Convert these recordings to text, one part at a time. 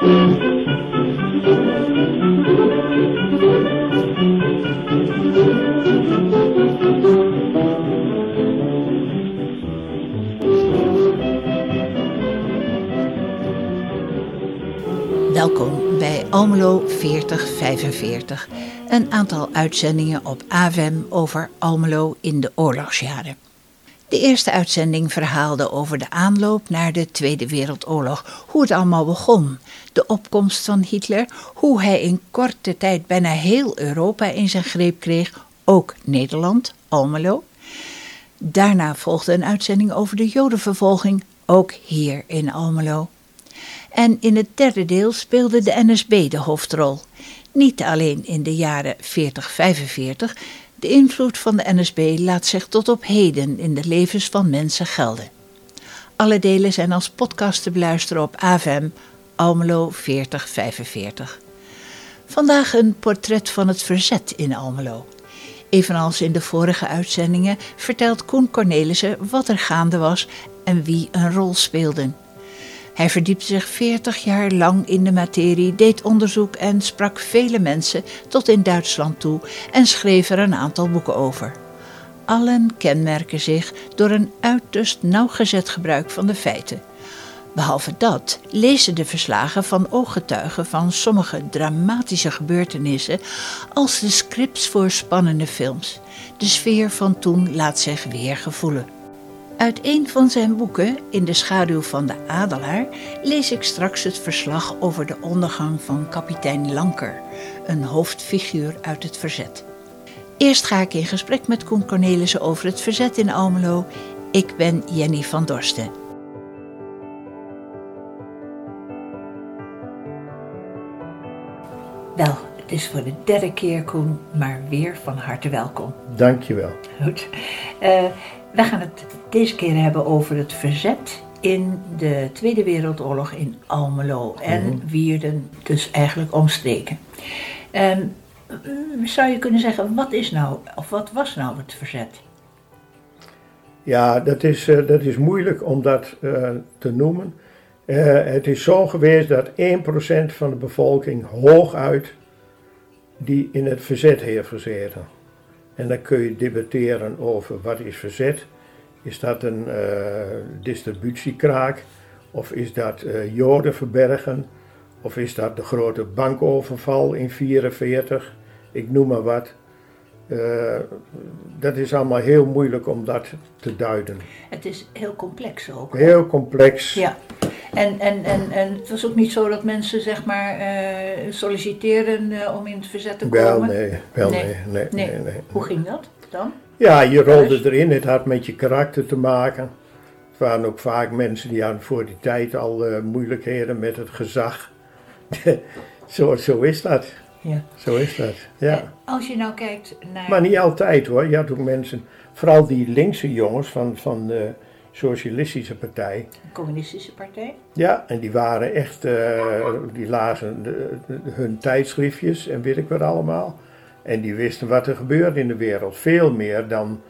Welkom bij Almelo 4045, een aantal uitzendingen op AVM over Almelo in de oorlogsjaren. De eerste uitzending verhaalde over de aanloop naar de Tweede Wereldoorlog, hoe het allemaal begon, de opkomst van Hitler, hoe hij in korte tijd bijna heel Europa in zijn greep kreeg, ook Nederland, Almelo. Daarna volgde een uitzending over de Jodenvervolging, ook hier in Almelo. En in het derde deel speelde de NSB de hoofdrol. Niet alleen in de jaren 40-45, de invloed van de NSB laat zich tot op heden in de levens van mensen gelden. Alle delen zijn als podcast te beluisteren op AVM Almelo 4045. Vandaag een portret van het verzet in Almelo. Evenals in de vorige uitzendingen vertelt Koen Cornelissen wat er gaande was en wie een rol speelden. Hij verdiepte zich 40 jaar lang in de materie, deed onderzoek en sprak vele mensen tot in Duitsland toe en schreef er een aantal boeken over. Allen kenmerken zich door een uiterst nauwgezet gebruik van de feiten. Behalve dat lezen de verslagen van ooggetuigen van sommige dramatische gebeurtenissen als de scripts voor spannende films. De sfeer van toen laat zich weer gevoelen. Uit een van zijn boeken, In de schaduw van de adelaar, lees ik straks het verslag over de ondergang van kapitein Lanker, een hoofdfiguur uit het verzet. Eerst ga ik in gesprek met Koen Cornelissen over het verzet in Almelo. Ik ben Jenny van Dorsten. Wel, het is voor de derde keer Koen, maar weer van harte welkom. Dankjewel. Goed. Uh, we gaan het deze keer hebben over het verzet in de Tweede Wereldoorlog in Almelo en mm Wierden, dus eigenlijk omstreken. Um, zou je kunnen zeggen, wat is nou, of wat was nou het verzet? Ja, dat is, uh, dat is moeilijk om dat uh, te noemen. Uh, het is zo geweest dat 1% van de bevolking hooguit die in het verzet heeft gezeten. En dan kun je debatteren over wat is verzet. Is dat een uh, distributiekraak? Of is dat uh, Joden verbergen? Of is dat de grote bankoverval in 1944? Ik noem maar wat. Uh, dat is allemaal heel moeilijk om dat te duiden. Het is heel complex ook. Heel complex. Ja. En, en, en, en het was ook niet zo dat mensen zeg maar uh, solliciteren uh, om in het verzet te komen? Wel nee, wel nee. Nee, nee, nee, nee, Hoe ging dat dan? Ja, je rolde erin. Het had met je karakter te maken. Het waren ook vaak mensen die hadden voor die tijd al moeilijkheden met het gezag. zo, zo is dat. Ja. Zo is dat, ja. Als je nou kijkt naar... Maar niet altijd hoor. Je had ook mensen, vooral die linkse jongens van, van de Socialistische Partij. De Communistische Partij? Ja, en die waren echt, uh, die lazen de, de, hun tijdschriftjes en weet ik wat allemaal. En die wisten wat er gebeurde in de wereld. Veel meer dan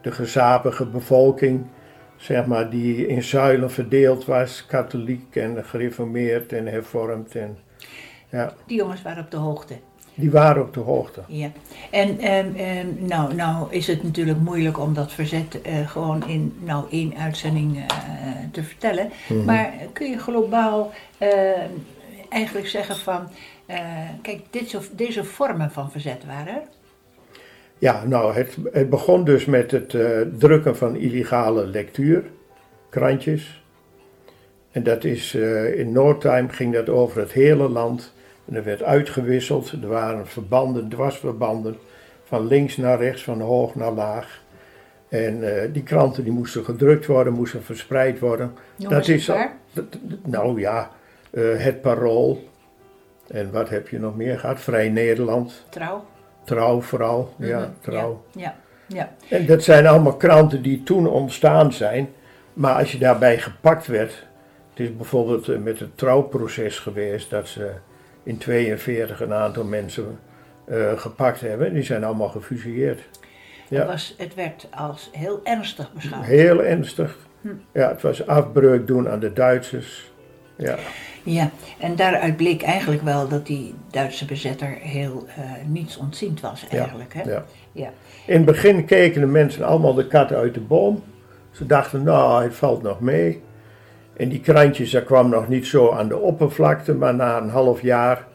de gezapige bevolking, zeg maar, die in zuilen verdeeld was. Katholiek en gereformeerd en hervormd. En, ja. Die jongens waren op de hoogte. Die waren op de hoogte. Ja, en, en nou, nou is het natuurlijk moeilijk om dat verzet uh, gewoon in nou, één uitzending uh, te vertellen. Mm -hmm. Maar kun je globaal uh, eigenlijk zeggen van, kijk, dit zo, deze vormen van verzet waren er? Ja, nou, het, het begon dus met het drukken van illegale lectuur, krantjes. En dat is in no time ging dat over het hele land. En er werd uitgewisseld, er waren verbanden, dwarsverbanden, van links naar rechts, van hoog naar laag. En uh, die kranten die moesten gedrukt worden, moesten verspreid worden. Dat is al, dat, nou ja, uh, het parool. En wat heb je nog meer gehad? Vrij Nederland. Trouw. Trouw vooral, mm -hmm. ja, trouw. Ja, ja, ja. En dat zijn allemaal kranten die toen ontstaan zijn. Maar als je daarbij gepakt werd, het is bijvoorbeeld uh, met het trouwproces geweest dat ze in 42 een aantal mensen uh, gepakt hebben. Die zijn allemaal gefusilleerd. Ja. Het, was, het werd als heel ernstig beschouwd. Heel ernstig. Hm. Ja, het was afbreuk doen aan de Duitsers. Ja. Ja, en daaruit bleek eigenlijk wel dat die Duitse bezetter heel uh, niets ontziend was eigenlijk. Ja, hè? ja. Ja. In het begin keken de mensen allemaal de kat uit de boom. Ze dachten, nou, het valt nog mee. En die krantjes, dat kwam nog niet zo aan de oppervlakte, maar na een half jaar,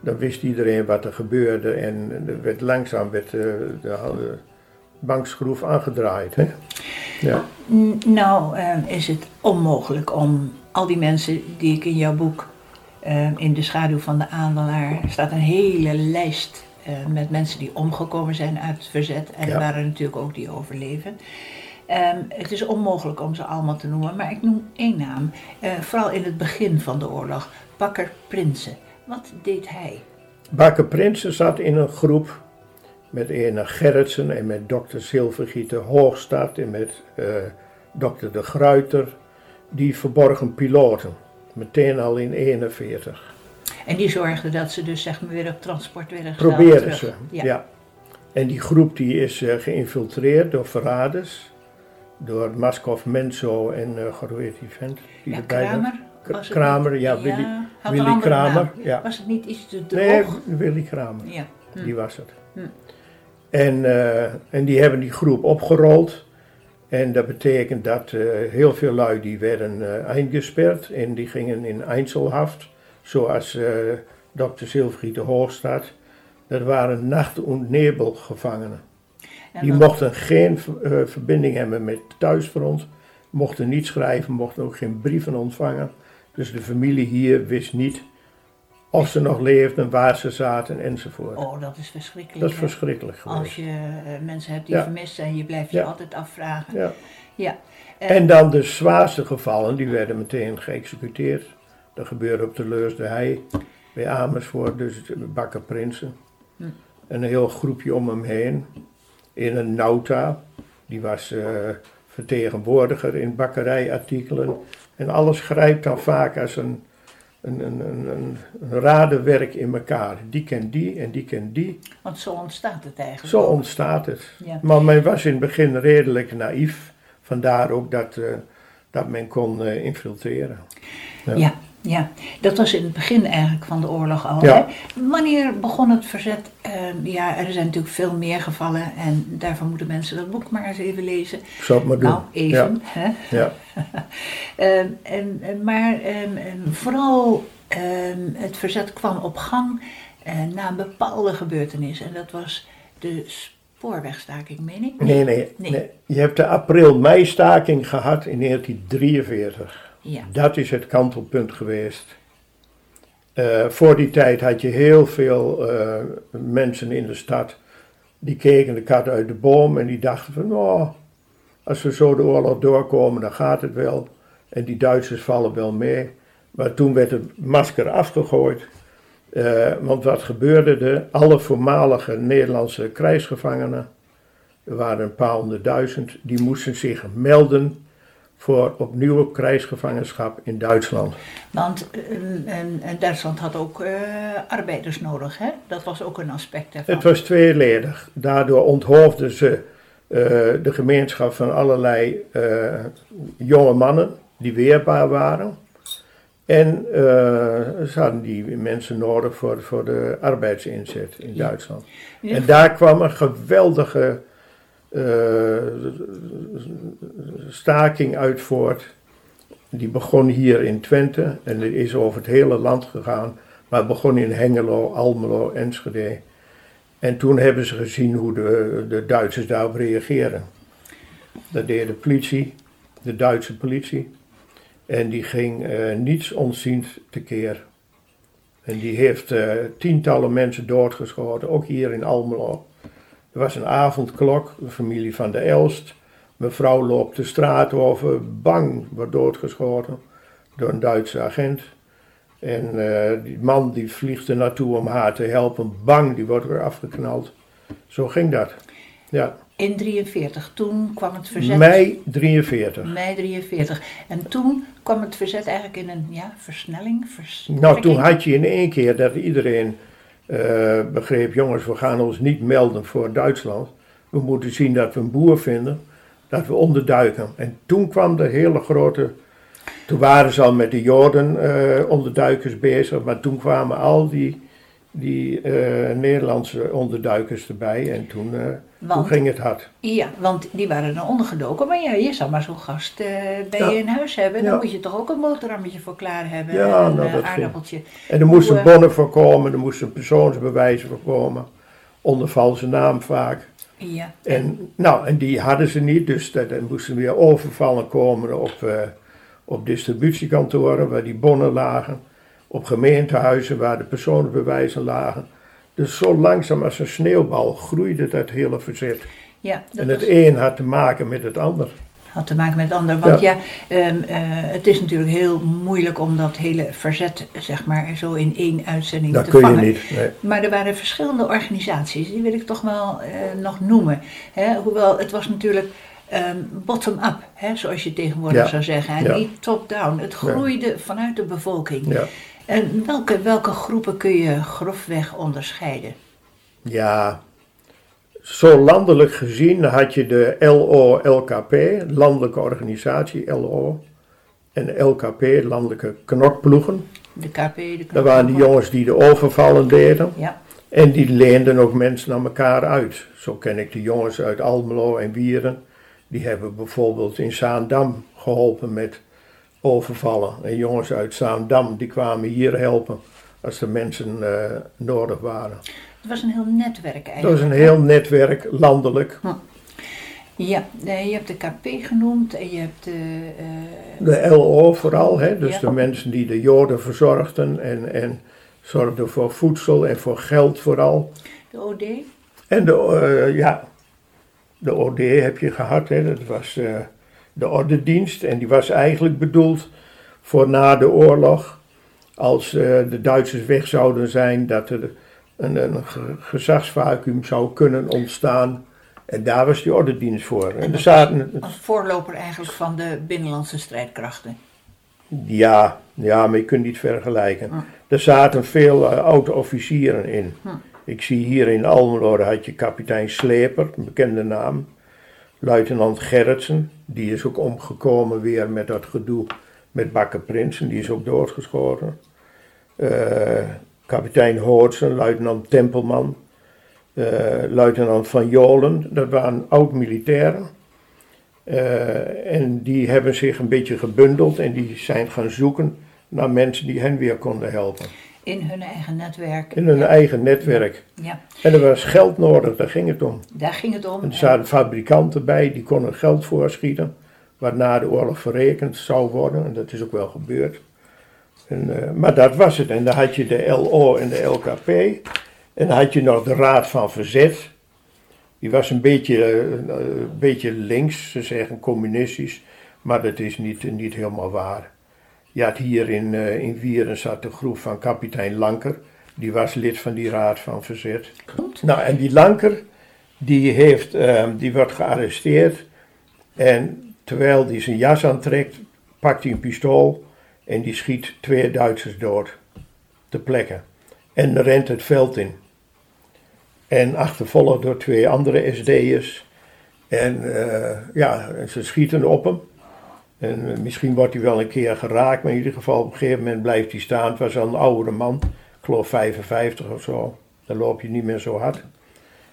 dan wist iedereen wat er gebeurde. En er werd langzaam werd, uh, de, de bankschroef aangedraaid. Hè? Ja. Nou, eh, is het onmogelijk om al die mensen die ik in jouw boek eh, in de schaduw van de aandelaar staat een hele lijst eh, met mensen die omgekomen zijn uit het verzet. En Ja. er waren natuurlijk ook die overleven. Ehm, het is onmogelijk om ze allemaal te noemen, maar ik noem één naam. Eh, vooral in het begin van de oorlog. Bakker Prinsen. Wat deed hij? Bakker Prinsen zat in een groep met ene Gerritsen en met dokter Zilvergieter Hoogstad en met eh, dokter De Gruiter. Die verborgen piloten, meteen al in 41. En die zorgde dat ze dus zeg maar weer op transport werden gesteld. Probeerden ze, Ja. ja. En die groep die is eh, geïnfiltreerd door verraders. Door Maskov Menso en uh, hoe heet die vent? Die Ja? Kramer. Was het Kramer, niet? ja, Willy, Willy Kramer. Ja. Was het niet iets te droog? Nee, Willy Kramer. Ja. Hm. Die was het. Hm. En, eh, en die hebben die groep opgerold. En dat betekent dat eh, heel veel lui die werden eingesperd en die gingen in Einzelhaft. Zoals dokter Silfried de Hoogstad. Dat waren nacht- en nebelgevangenen. Die mochten geen eh, verbinding hebben met thuisfront. Mochten niet schrijven, mochten ook geen brieven ontvangen. Dus de familie hier wist niet of ze nog leefden, waar ze zaten enzovoort. Oh, dat is verschrikkelijk. Dat is hè? verschrikkelijk geweest. Als je eh, mensen hebt die Ja. vermist zijn, je blijft je Ja. altijd afvragen. Ja. Ja. Eh, En dan de zwaarste gevallen, die werden meteen geëxecuteerd. Dat gebeurde op de Leurs de Hei, bij Amersfoort, dus Bakker Prinsen. Hm. En een heel groepje om hem heen. In een Nauta, die was eh, vertegenwoordiger in bakkerijartikelen. En alles grijpt dan vaak als een, een, een, een, een, radenwerk in elkaar. Die kent die en die kent die. Want zo ontstaat het eigenlijk. Zo ontstaat het. Ja. Maar men was in het begin redelijk naïef. Vandaar ook dat, eh, dat men kon eh, infiltreren. Ja, ja, dat was in het begin eigenlijk van de oorlog al. Ja. hè? Wanneer begon het verzet? Eh, ja, er zijn natuurlijk veel meer gevallen en daarvoor moeten mensen dat boek maar eens even lezen. Zal het maar doen. Nou, even. Hè? Ja. Ehm, en, maar ehm, ehm, vooral ehm, het verzet kwam op gang eh, na een bepaalde gebeurtenis. En dat was de spoorwegstaking, meen ik? Nee, nee, Nee. nee. Je hebt de april-mei-staking gehad in 1943. Ja. Dat is het kantelpunt geweest. Eh, voor die tijd had je heel veel eh, mensen in de stad die keken de kat uit de boom en die dachten van, oh, als we zo de oorlog doorkomen, dan gaat het wel. En die Duitsers vallen wel mee. Maar toen werd het masker afgegooid. Eh, want wat gebeurde er? Alle voormalige Nederlandse krijgsgevangenen, er waren een paar honderdduizend, die moesten zich melden voor opnieuw krijgsgevangenschap in Duitsland. Want en, en Duitsland had ook eh, arbeiders nodig, hè? Dat was ook een aspect daarvan. Het was tweeledig. Daardoor onthoofden ze eh, de gemeenschap van allerlei eh, jonge mannen die weerbaar waren. En eh, ze hadden die mensen nodig voor, voor de arbeidsinzet in. Duitsland. En daar kwam een geweldige eh, staking uit voort. Die begon hier in Twente en die is over het hele land gegaan. Maar begon in Hengelo, Almelo, Enschede. En toen hebben ze gezien hoe de, de Duitsers daarop reageerden. Dat deed de politie, de Duitse politie. En die ging eh, niets ontziend tekeer. En die heeft eh, tientallen mensen doodgeschoten, ook hier in Almelo. Er was een avondklok, de familie van de Elst. Mevrouw loopt de straat over, bang, wordt doodgeschoten door een Duitse agent. En eh, die man die vliegt er naartoe om haar te helpen, bang, die wordt weer afgeknald. Zo ging dat. Ja, In 43, toen kwam het verzet. mei 43. Mei 43. En toen kwam het verzet eigenlijk in een ja, versnelling. Nou, toen had je in één keer dat iedereen begreep, jongens, we gaan ons niet melden voor Duitsland. We moeten zien dat we een boer vinden, dat we onderduiken. En toen kwam de hele grote Toen waren ze al met de Joden eh, onderduikers bezig, maar toen kwamen al die, die eh, Nederlandse onderduikers erbij en toen, eh, toen ging het hard. Ja, want die waren er ondergedoken. Maar ja, je zal maar zo'n gast eh, bij Ja. je in huis hebben. Dan Ja. moet je toch ook een boterhammetje voor klaar hebben. Ja, en een nou, ging. aardappeltje. En er moesten bonnen voor komen, er moesten persoonsbewijzen voor komen, onder valse naam vaak. Ja. En, nou, en die hadden ze niet, dus er moesten weer overvallen komen op, op distributiekantoren waar die bonnen lagen, op gemeentehuizen waar de persoonsbewijzen lagen. Dus zo langzaam als een sneeuwbal groeide dat hele verzet. ja, dat En het was- een had te maken met het ander. had te maken met het ander. Want ja, ehm, eh, het is natuurlijk heel moeilijk om dat hele verzet, zeg maar, zo in één uitzending Dat te kun je vangen. niet. Nee. Maar er waren verschillende organisaties, die wil ik toch wel eh, nog noemen. Hè? Hoewel het was natuurlijk ehm, bottom-up, zoals je tegenwoordig Ja. zou zeggen. En Ja. niet top-down. Het groeide vanuit de bevolking. En welke, welke groepen kun je grofweg onderscheiden? Ja, zo landelijk gezien had je de LO-LKP, landelijke organisatie LO, en LKP, landelijke knokploegen. De KP, de Dat waren die jongens die de overvallen deden Ja, en die leenden ook mensen aan elkaar uit. Zo ken ik de jongens uit Almelo en Wieren. Die hebben bijvoorbeeld in Zaandam geholpen met overvallen. En jongens uit Zaandam die kwamen hier helpen als er mensen eh, nodig waren. het was een heel netwerk Dat eigenlijk. is een heel netwerk, landelijk. Ja, eh, je hebt de KP genoemd en je hebt de... eh, De LO vooral, hè? dus Ja. de mensen die de Joden verzorgden en, en zorgden voor voedsel en voor geld vooral. de OD. En de, eh, ja, de OD heb je gehad, hè? dat was de ordendienst en die was eigenlijk bedoeld voor na de oorlog. Als eh, de Duitsers weg zouden zijn, dat er een, een ge- gezagsvacuum zou kunnen ontstaan. En daar was die ordendienst voor. En er zaten, Als voorloper eigenlijk van de binnenlandse strijdkrachten. Ja, ja, maar je kunt niet vergelijken. Hm. Er zaten veel eh, oude officieren in. Hm. Ik zie hier in Almelo had je kapitein Sleper, een bekende naam. Luitenant Gerritsen, die is ook omgekomen weer met dat gedoe met Bakker Prinsen, die is ook doodgeschoten. Eh, kapitein Hoortsen, luitenant Tempelman, eh, luitenant Van Jolen, dat waren oud-militairen. Eh, en die hebben zich een beetje gebundeld en die zijn gaan zoeken naar mensen die hen weer konden helpen. In hun eigen netwerk. In hun ja. eigen netwerk. Ja, En er was geld nodig, daar ging het om. daar ging het om. En er zaten fabrikanten bij, die konden geld voorschieten, wat na de oorlog verrekend zou worden. En dat is ook wel gebeurd. En, eh, maar dat was het. En dan had je de LO en de LKP. En dan had je nog de Raad van Verzet. Die was een beetje, eh, een beetje links, ze zeggen communistisch. Maar dat is niet, niet helemaal waar. Je had hier in, eh, in Wieren zat de groep van kapitein Lanker. Die was lid van die Raad van Verzet. Nou, en die Lanker, die, heeft, ehm, die wordt gearresteerd. En terwijl hij zijn jas aantrekt, pakt hij een pistool en die schiet twee Duitsers dood. Ter plekke. En rent het veld in. En achtervolgd door twee andere SD'ers. En eh, ja, ze schieten op hem. En eh, misschien wordt hij wel een keer geraakt, maar in ieder geval op een gegeven moment blijft hij staan. Het was al een oudere man, ik geloof 55 of zo. Dan loop je niet meer zo hard.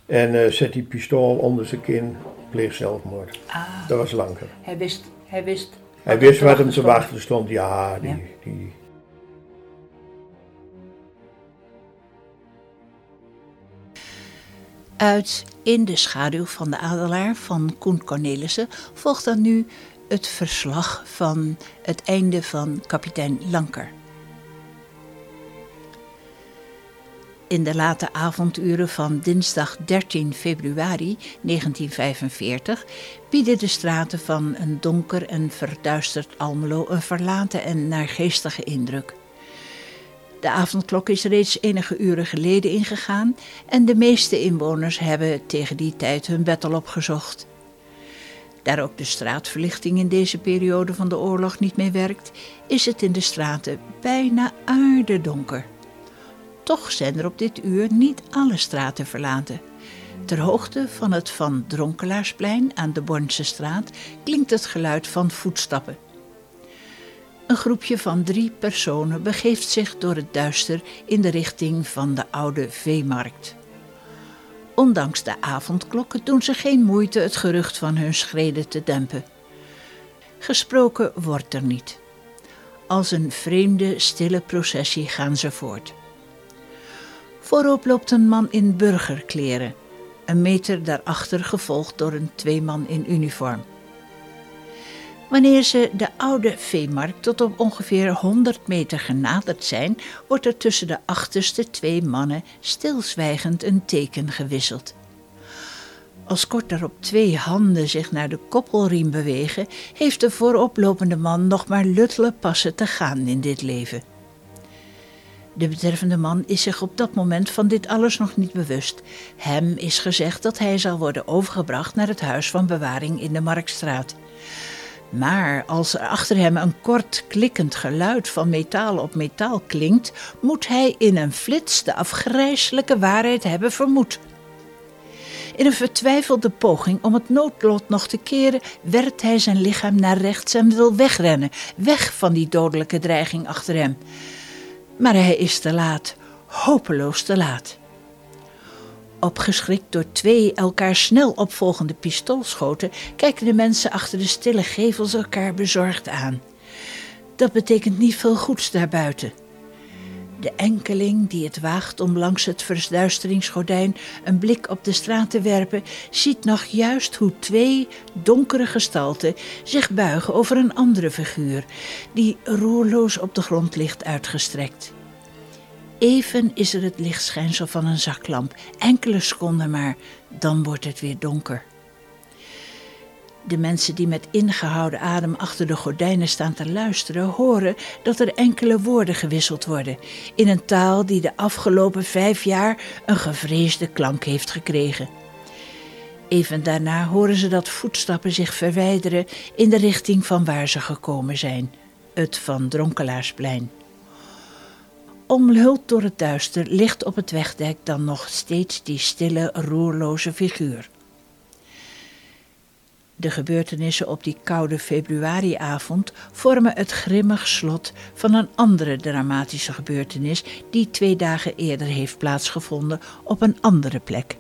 En eh, zet die pistool onder zijn kin, pleegt zelfmoord. Ah, Dat was Lanker. hij wist, hij wist. Hij wat wist wat hem te wachten stond. Ja, die, Ja. die, Uit In de schaduw van de adelaar van Koen Cornelissen volgt dan nu het verslag van het einde van kapitein Lanker. In de late avonduren van dinsdag 13 februari 1945 bieden de straten van een donker en verduisterd Almelo een verlaten en naargeestige indruk. De avondklok is reeds enige uren geleden ingegaan en de meeste inwoners hebben tegen die tijd hun bed al opgezocht. Daar ook de straatverlichting in deze periode van de oorlog niet meer werkt, is het in de straten bijna aardedonker. Toch zijn er op dit uur niet alle straten verlaten. Ter hoogte van het Van Dronkelaasplein aan de Bornse straat klinkt het geluid van voetstappen. Een groepje van drie personen begeeft zich door het duister in de richting van de oude veemarkt. Ondanks de avondklokken doen ze geen moeite het gerucht van hun schreden te dempen. Gesproken wordt er niet. Als een vreemde, stille processie gaan ze voort. Voorop loopt een man in burgerkleren, een meter daarachter gevolgd door een tweeman in uniform. Wanneer ze de oude veemarkt tot op ongeveer 100 meter genaderd zijn, wordt er tussen de achterste twee mannen stilzwijgend een teken gewisseld. Als kort daarop twee handen zich naar de koppelriem bewegen, heeft de vooroplopende man nog maar luttele passen te gaan in dit leven. De betreffende man is zich op dat moment van dit alles nog niet bewust. Hem is gezegd dat hij zal worden overgebracht naar het huis van bewaring in de Marktstraat. Maar als er achter hem een kort klikkend geluid van metaal op metaal klinkt, moet hij in een flits de afgrijselijke waarheid hebben vermoed. In een vertwijfelde poging om het noodlot nog te keren, werpt hij zijn lichaam naar rechts en wil wegrennen, weg van die dodelijke dreiging achter hem. Maar hij is te laat, hopeloos te laat. Opgeschrikt door twee elkaar snel opvolgende pistoolschoten, kijken de mensen achter de stille gevels elkaar bezorgd aan. Dat betekent niet veel goeds daarbuiten. De enkeling die het waagt om langs het verduisteringsgordijn een blik op de straat te werpen, ziet nog juist hoe twee donkere gestalten zich buigen over een andere figuur, die roerloos op de grond ligt uitgestrekt. Even is er het lichtschijnsel van een zaklamp, enkele seconden maar, dan wordt het weer donker. De mensen die met ingehouden adem achter de gordijnen staan te luisteren, horen dat er enkele woorden gewisseld worden, in een taal die de afgelopen vijf jaar een gevreesde klank heeft gekregen. Even daarna horen ze dat voetstappen zich verwijderen in de richting van waar ze gekomen zijn, het Van Dronkelaasplein. Omhuld door het duister ligt op het wegdek dan nog steeds die stille, roerloze figuur. De gebeurtenissen op die koude februariavond vormen het grimmig slot van een andere dramatische gebeurtenis die twee dagen eerder heeft plaatsgevonden op een andere plek.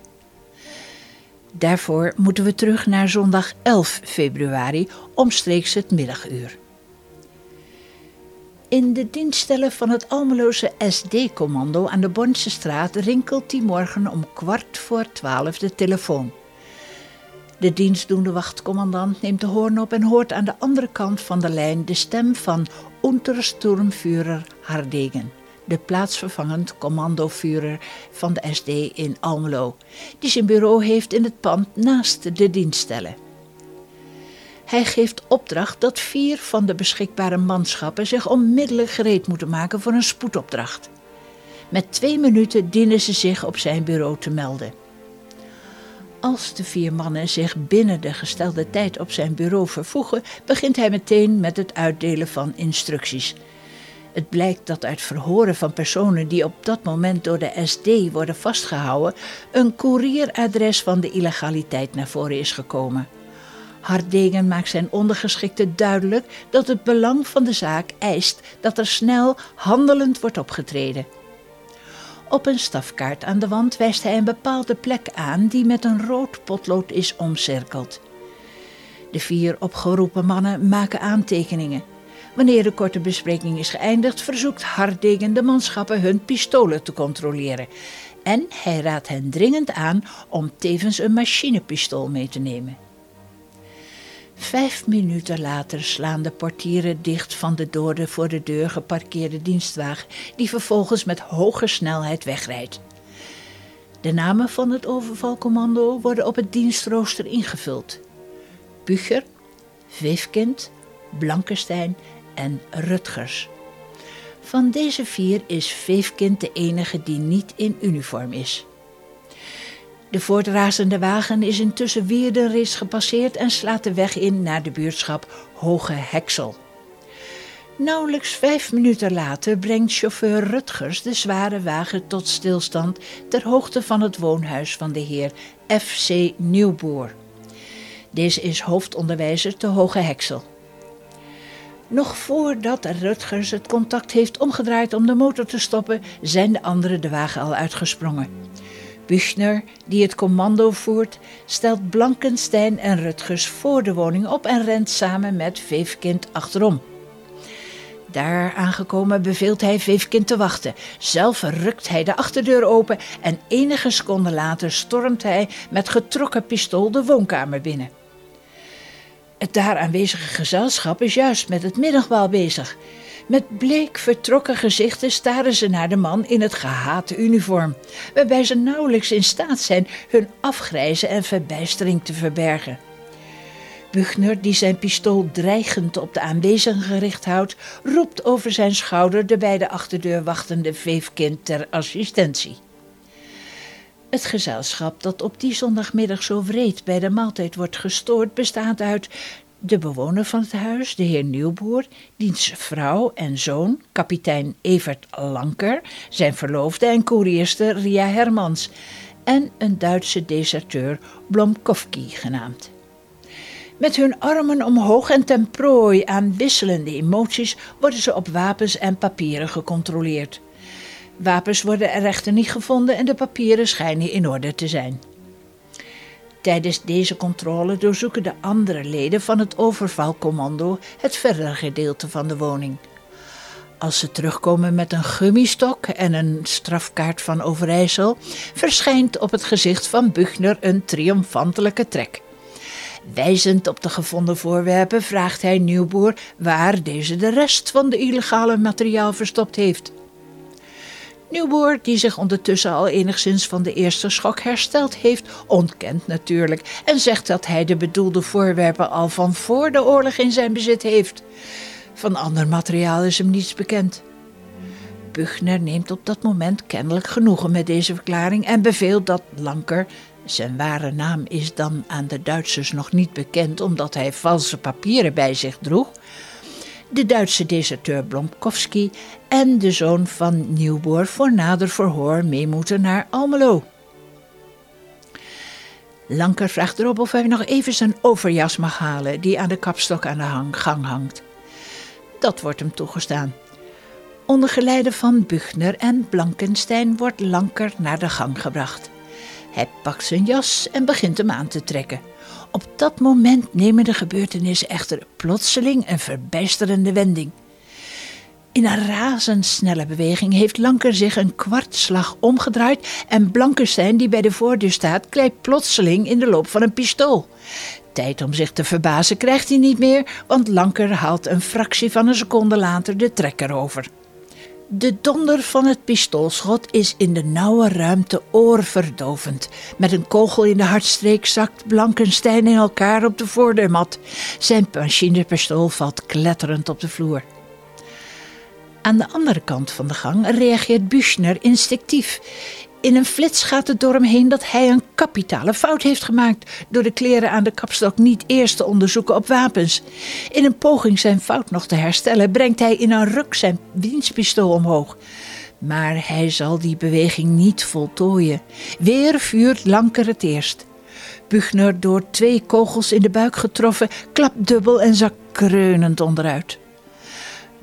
Daarvoor moeten we terug naar zondag 11 februari omstreeks het middaguur. In de dienststellen van het Almeloze SD-commando aan de Bonnse straat rinkelt die morgen om kwart voor twaalf de telefoon. De dienstdoende wachtcommandant neemt de hoorn op en hoort aan de andere kant van de lijn de stem van Untersturmführer Hardegen, de plaatsvervangend commandovuurder van de SD in Almelo, die zijn bureau heeft in het pand naast de dienststellen. Hij geeft opdracht dat vier van de beschikbare manschappen zich onmiddellijk gereed moeten maken voor een spoedopdracht. Met twee minuten dienen ze zich op zijn bureau te melden. Als de vier mannen zich binnen de gestelde tijd op zijn bureau vervoegen, begint hij meteen met het uitdelen van instructies. Het blijkt dat uit verhoren van personen die op dat moment door de SD worden vastgehouden, een koerieradres van de illegaliteit naar voren is gekomen. Hardegen maakt zijn ondergeschikte duidelijk dat het belang van de zaak eist dat er snel handelend wordt opgetreden. Op een stafkaart aan de wand wijst hij een bepaalde plek aan die met een rood potlood is omcirkeld. De vier opgeroepen mannen maken aantekeningen. Wanneer de korte bespreking is geëindigd, verzoekt Hardegen de manschappen hun pistolen te controleren. En hij raadt hen dringend aan om tevens een machinepistool mee te nemen. Vijf minuten later slaan de portieren dicht van de door de voor de deur geparkeerde dienstwagen, die vervolgens met hoge snelheid wegrijdt. De namen van het overvalcommando worden op het dienstrooster ingevuld: Bucher, Veefkind, Blankenstein en Rutgers. Van deze vier is Veefkind de enige die niet in uniform is. De voortrazende wagen is intussen weer de ris gepasseerd en slaat de weg in naar de buurtschap Hoge Heksel. Nauwelijks vijf minuten later brengt chauffeur Rutgers de zware wagen tot stilstand ter hoogte van het woonhuis van de heer F.C. Nieuwboer. Deze is hoofdonderwijzer te Hoge Heksel. Nog voordat Rutgers het contact heeft omgedraaid om de motor te stoppen, zijn de anderen de wagen al uitgesprongen. Büchner, die het commando voert, stelt Blankenstein en Rutgers voor de woning op en rent samen met Veefkind achterom. Daar aangekomen beveelt hij Veefkind te wachten. Zelf rukt hij de achterdeur open en enige seconden later stormt hij met getrokken pistool de woonkamer binnen. Het daar aanwezige gezelschap is juist met het middagmaal bezig. Met bleek vertrokken gezichten staren ze naar de man in het gehate uniform, waarbij ze nauwelijks in staat zijn hun afgrijzen en verbijstering te verbergen. Buchner, die zijn pistool dreigend op de aanwezigen gericht houdt, roept over zijn schouder de bij de achterdeur wachtende veefkind ter assistentie. Het gezelschap dat op die zondagmiddag zo wreed bij de maaltijd wordt gestoord bestaat uit de bewoner van het huis, de heer Nieuwboer, diens vrouw en zoon, kapitein Evert Lanker, zijn verloofde en koerierster Ria Hermans en een Duitse deserteur Blomkowski genaamd. Met hun armen omhoog en ten prooi aan wisselende emoties worden ze op wapens en papieren gecontroleerd. Wapens worden er echter niet gevonden en de papieren schijnen in orde te zijn. Tijdens deze controle doorzoeken de andere leden van het overvalcommando het verdere gedeelte van de woning. Als ze terugkomen met een gummistok en een strafkaart van Overijssel, verschijnt op het gezicht van Buchner een triomfantelijke trek. Wijzend op de gevonden voorwerpen vraagt hij Nieuwboer waar deze de rest van de illegale materiaal verstopt heeft. Die zich ondertussen al enigszins van de eerste schok hersteld heeft, ontkent natuurlijk en zegt dat hij de bedoelde voorwerpen al van voor de oorlog in zijn bezit heeft. Van ander materiaal is hem niets bekend. Buchner neemt op dat moment kennelijk genoegen met deze verklaring en beveelt dat Lanker, zijn ware naam is dan aan de Duitsers nog niet bekend omdat hij valse papieren bij zich droeg, de Duitse deserteur Blomkowski en de zoon van Nieuwboer voor nader verhoor mee moeten naar Almelo. Lanker vraagt erop of hij nog even zijn overjas mag halen, die aan de kapstok aan de gang hangt. Dat wordt hem toegestaan. Onder geleide van Buchner en Blankenstein wordt Lanker naar de gang gebracht. Hij pakt zijn jas en begint hem aan te trekken. Op dat moment nemen de gebeurtenissen echter plotseling een verbijsterende wending. In een razendsnelle beweging heeft Lanker zich een kwartslag omgedraaid en Blankenstein, die bij de voordeur staat, klijkt plotseling in de loop van een pistool. Tijd om zich te verbazen krijgt hij niet meer, want Lanker haalt een fractie van een seconde later de trekker over. De donder van het pistoolschot is in de nauwe ruimte oorverdovend. Met een kogel in de hartstreek zakt Blankenstein in elkaar op de voordeurmat. Zijn machinepistool valt kletterend op de vloer. Aan de andere kant van de gang reageert Büchner instinctief. In een flits gaat het door hem heen dat hij een kapitale fout heeft gemaakt door de kleren aan de kapstok niet eerst te onderzoeken op wapens. In een poging zijn fout nog te herstellen brengt hij in een ruk zijn winstpistool omhoog. Maar hij zal die beweging niet voltooien. Weer vuurt Lanker het eerst. Buchner, door twee kogels in de buik getroffen, klapt dubbel en zakt kreunend onderuit.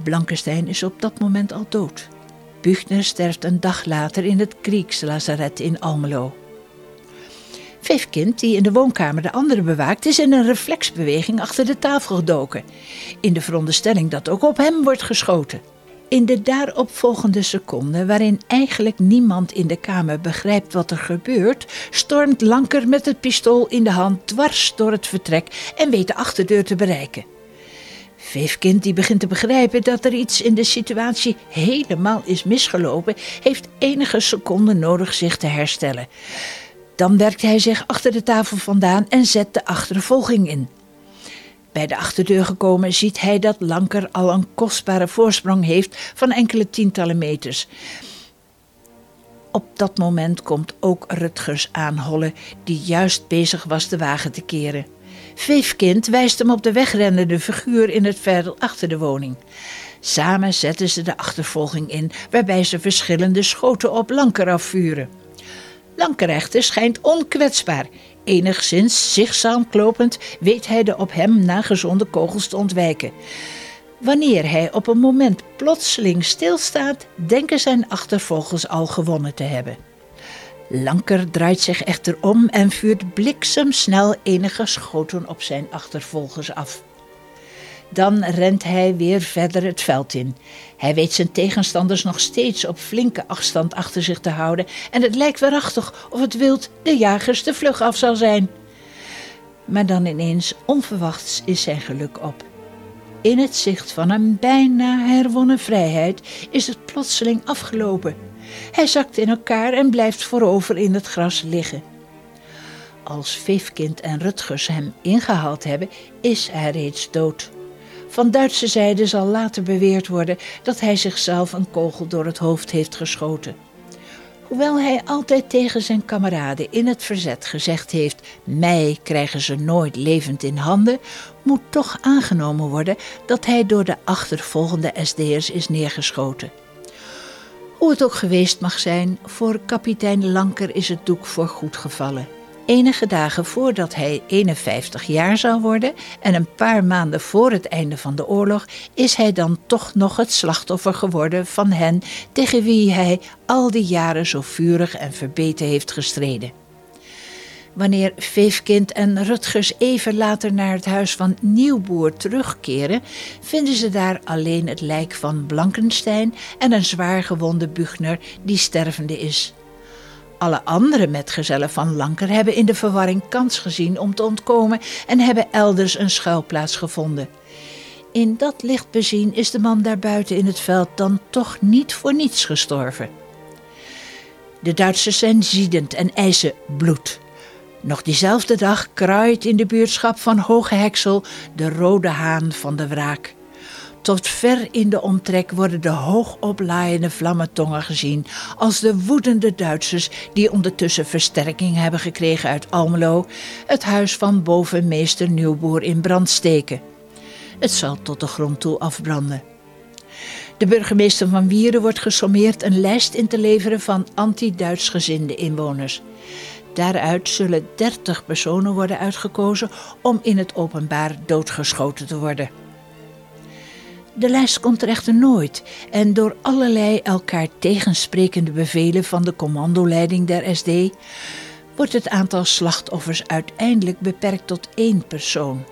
Blankenstein is op dat moment al dood. Buchner sterft een dag later in het Kriegslazaret in Almelo. Vijfkind, die in de woonkamer de andere bewaakt, is in een reflexbeweging achter de tafel gedoken, in de veronderstelling dat ook op hem wordt geschoten. In de daaropvolgende seconde, waarin eigenlijk niemand in de kamer begrijpt wat er gebeurt, stormt Lanker met het pistool in de hand dwars door het vertrek en weet de achterdeur te bereiken. Veefkind, die begint te begrijpen dat er iets in de situatie helemaal is misgelopen, heeft enige seconden nodig zich te herstellen. Dan werkt hij zich achter de tafel vandaan en zet de achtervolging in. Bij de achterdeur gekomen ziet hij dat Lanker al een kostbare voorsprong heeft van enkele tientallen meters. Op dat moment komt ook Rutgers aanhollen, die juist bezig was de wagen te keren. Veefkind wijst hem op de wegrennende figuur in het veld achter de woning. Samen zetten ze de achtervolging in, waarbij ze verschillende schoten op Lanker afvuren. Lanker echter schijnt onkwetsbaar. Enigszins zigzaam klopend weet hij de op hem nagezonde kogels te ontwijken. Wanneer hij op een moment plotseling stilstaat, denken zijn achtervolgers al gewonnen te hebben. Lanker draait zich echter om en vuurt bliksemsnel enige schoten op zijn achtervolgers af. Dan rent hij weer verder het veld in. Hij weet zijn tegenstanders nog steeds op flinke afstand achter zich te houden en het lijkt waarachtig of het wild de jagers de vlug af zal zijn. Maar dan ineens, onverwachts, is zijn geluk op. In het zicht van een bijna herwonnen vrijheid is het plotseling afgelopen. Hij zakt in elkaar en blijft voorover in het gras liggen. Als Vivkind en Rutgers hem ingehaald hebben, is hij reeds dood. Van Duitse zijde zal later beweerd worden dat hij zichzelf een kogel door het hoofd heeft geschoten. Hoewel hij altijd tegen zijn kameraden in het verzet gezegd heeft: Mij krijgen ze nooit levend in handen, moet toch aangenomen worden dat hij door de achtervolgende SD'ers is neergeschoten. Hoe het ook geweest mag zijn, voor kapitein Lanker is het doek voor goed gevallen. Enige dagen voordat hij 51 jaar zou worden en een paar maanden voor het einde van de oorlog, is hij dan toch nog het slachtoffer geworden van hen tegen wie hij al die jaren zo vurig en verbeten heeft gestreden. Wanneer Veefkind en Rutgers even later naar het huis van Nieuwboer terugkeren, vinden ze daar alleen het lijk van Blankenstein en een zwaar gewonde Buchner die stervende is. Alle andere metgezellen van Lanker hebben in de verwarring kans gezien om te ontkomen en hebben elders een schuilplaats gevonden. In dat licht bezien is de man daarbuiten in het veld dan toch niet voor niets gestorven. De Duitsers zijn ziedend en eisen bloed. Nog diezelfde dag kruidt in de buurtschap van Hoge Heksel de rode haan van de wraak. Tot ver in de omtrek worden de hoogoplaaiende vlammentongen gezien als de woedende Duitsers die ondertussen versterking hebben gekregen uit Almelo, het huis van bovenmeester Nieuwboer in brand steken. Het zal tot de grond toe afbranden. De burgemeester van Wieren wordt gesommeerd een lijst in te leveren van anti-Duits gezinde inwoners. Daaruit zullen 30 personen worden uitgekozen om in het openbaar doodgeschoten te worden. De lijst komt er echter nooit en door allerlei elkaar tegensprekende bevelen van de commandoleiding der SD wordt het aantal slachtoffers uiteindelijk beperkt tot één persoon.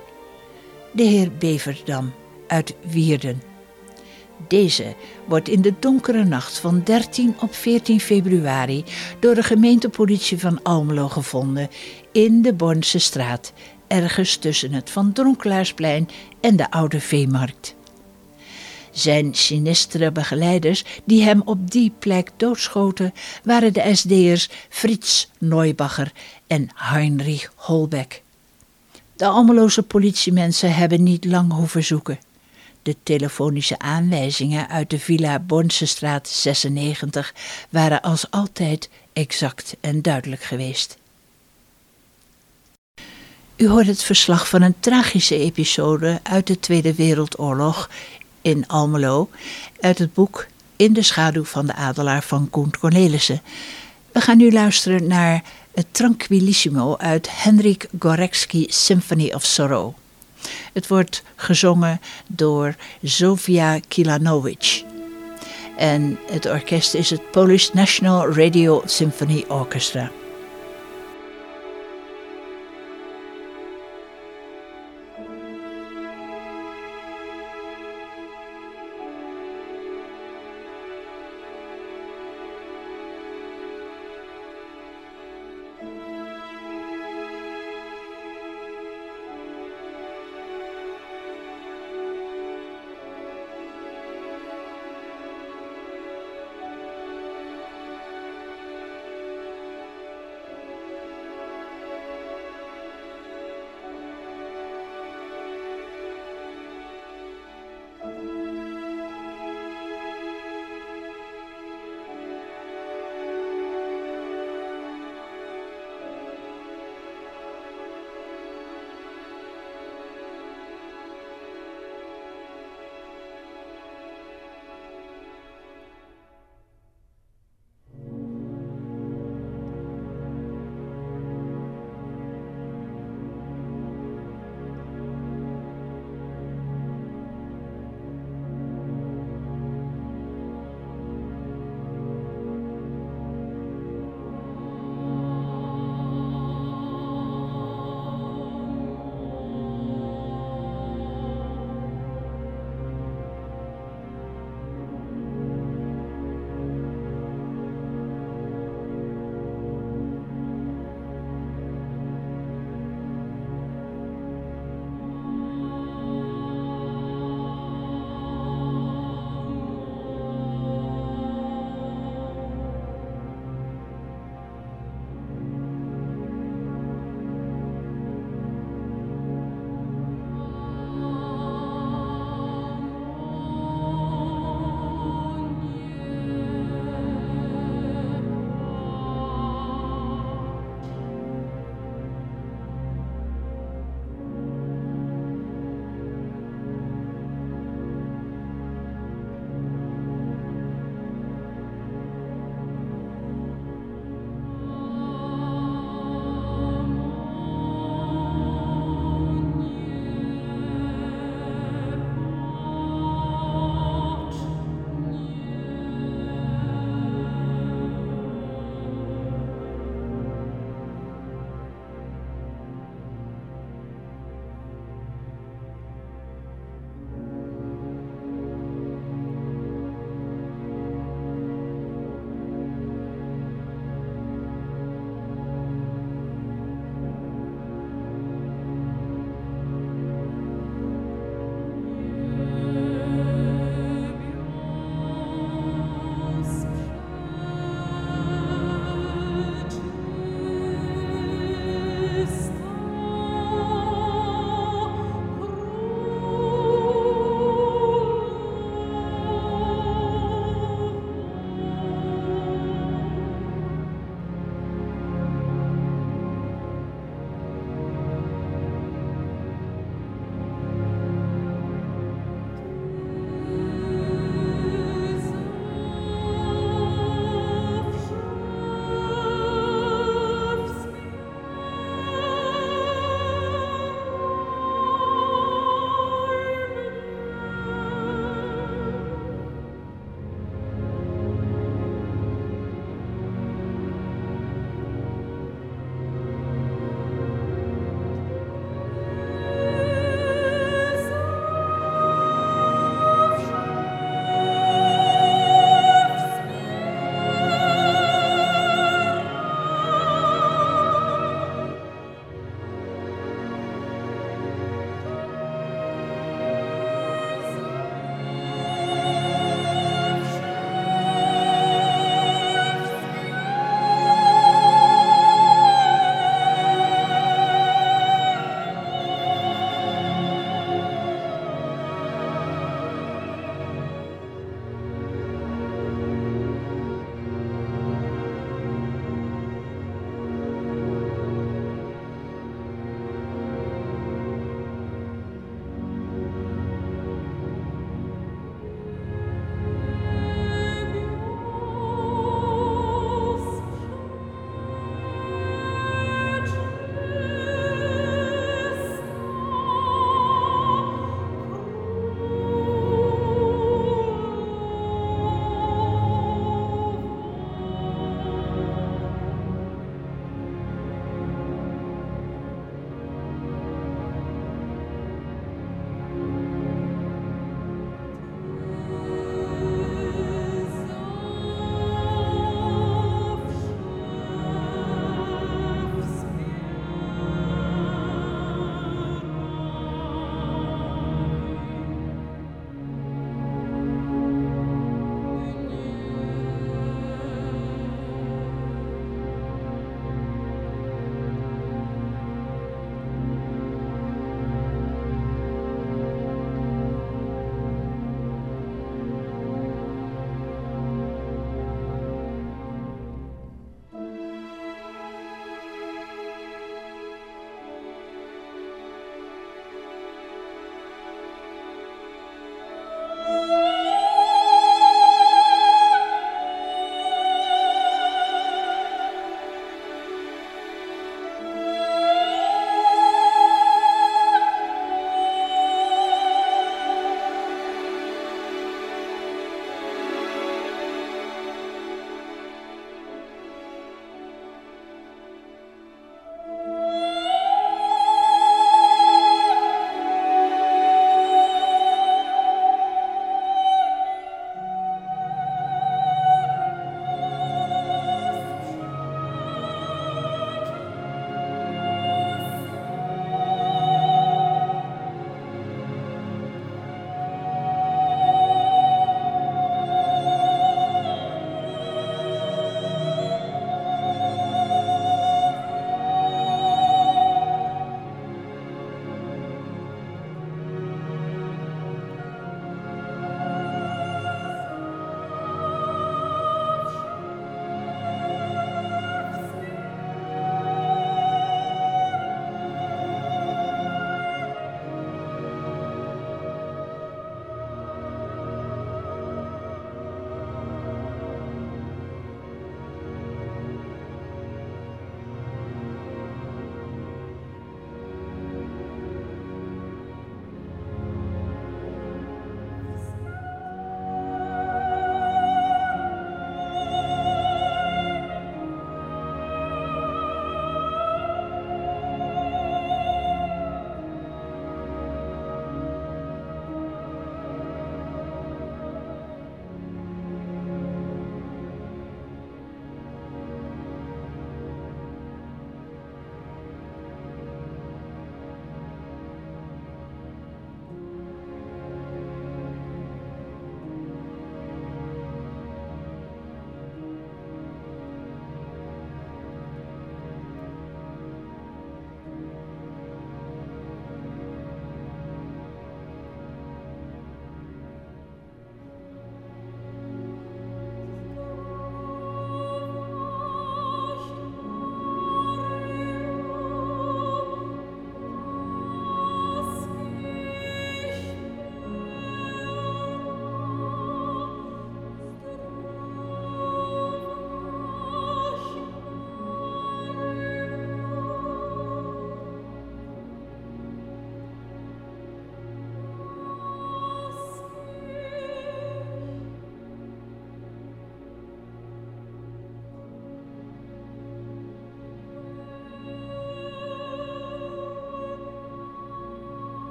De heer Beverdam uit Wierden. Deze wordt in de donkere nacht van 13 op 14 februari door de gemeentepolitie van Almelo gevonden in de Bornse straat, ergens tussen het Van Dronkelaasplein en de Oude Veemarkt. Zijn sinistere begeleiders die hem op die plek doodschoten waren de SD'ers Frits Neubacher en Heinrich Holbeck. De Almeloze politiemensen hebben niet lang hoeven zoeken. De telefonische aanwijzingen uit de Villa Bonsestraat 96 waren als altijd exact en duidelijk geweest. U hoort het verslag van een tragische episode uit de Tweede Wereldoorlog in Almelo uit het boek In de schaduw van de adelaar van Koen Cornelissen. We gaan nu luisteren naar het Tranquillissimo uit Henrik Gorecki Symphony of Sorrow. Het wordt gezongen door Zofia Kilanovic. En het orkest is het Polish National Radio Symphony Orchestra.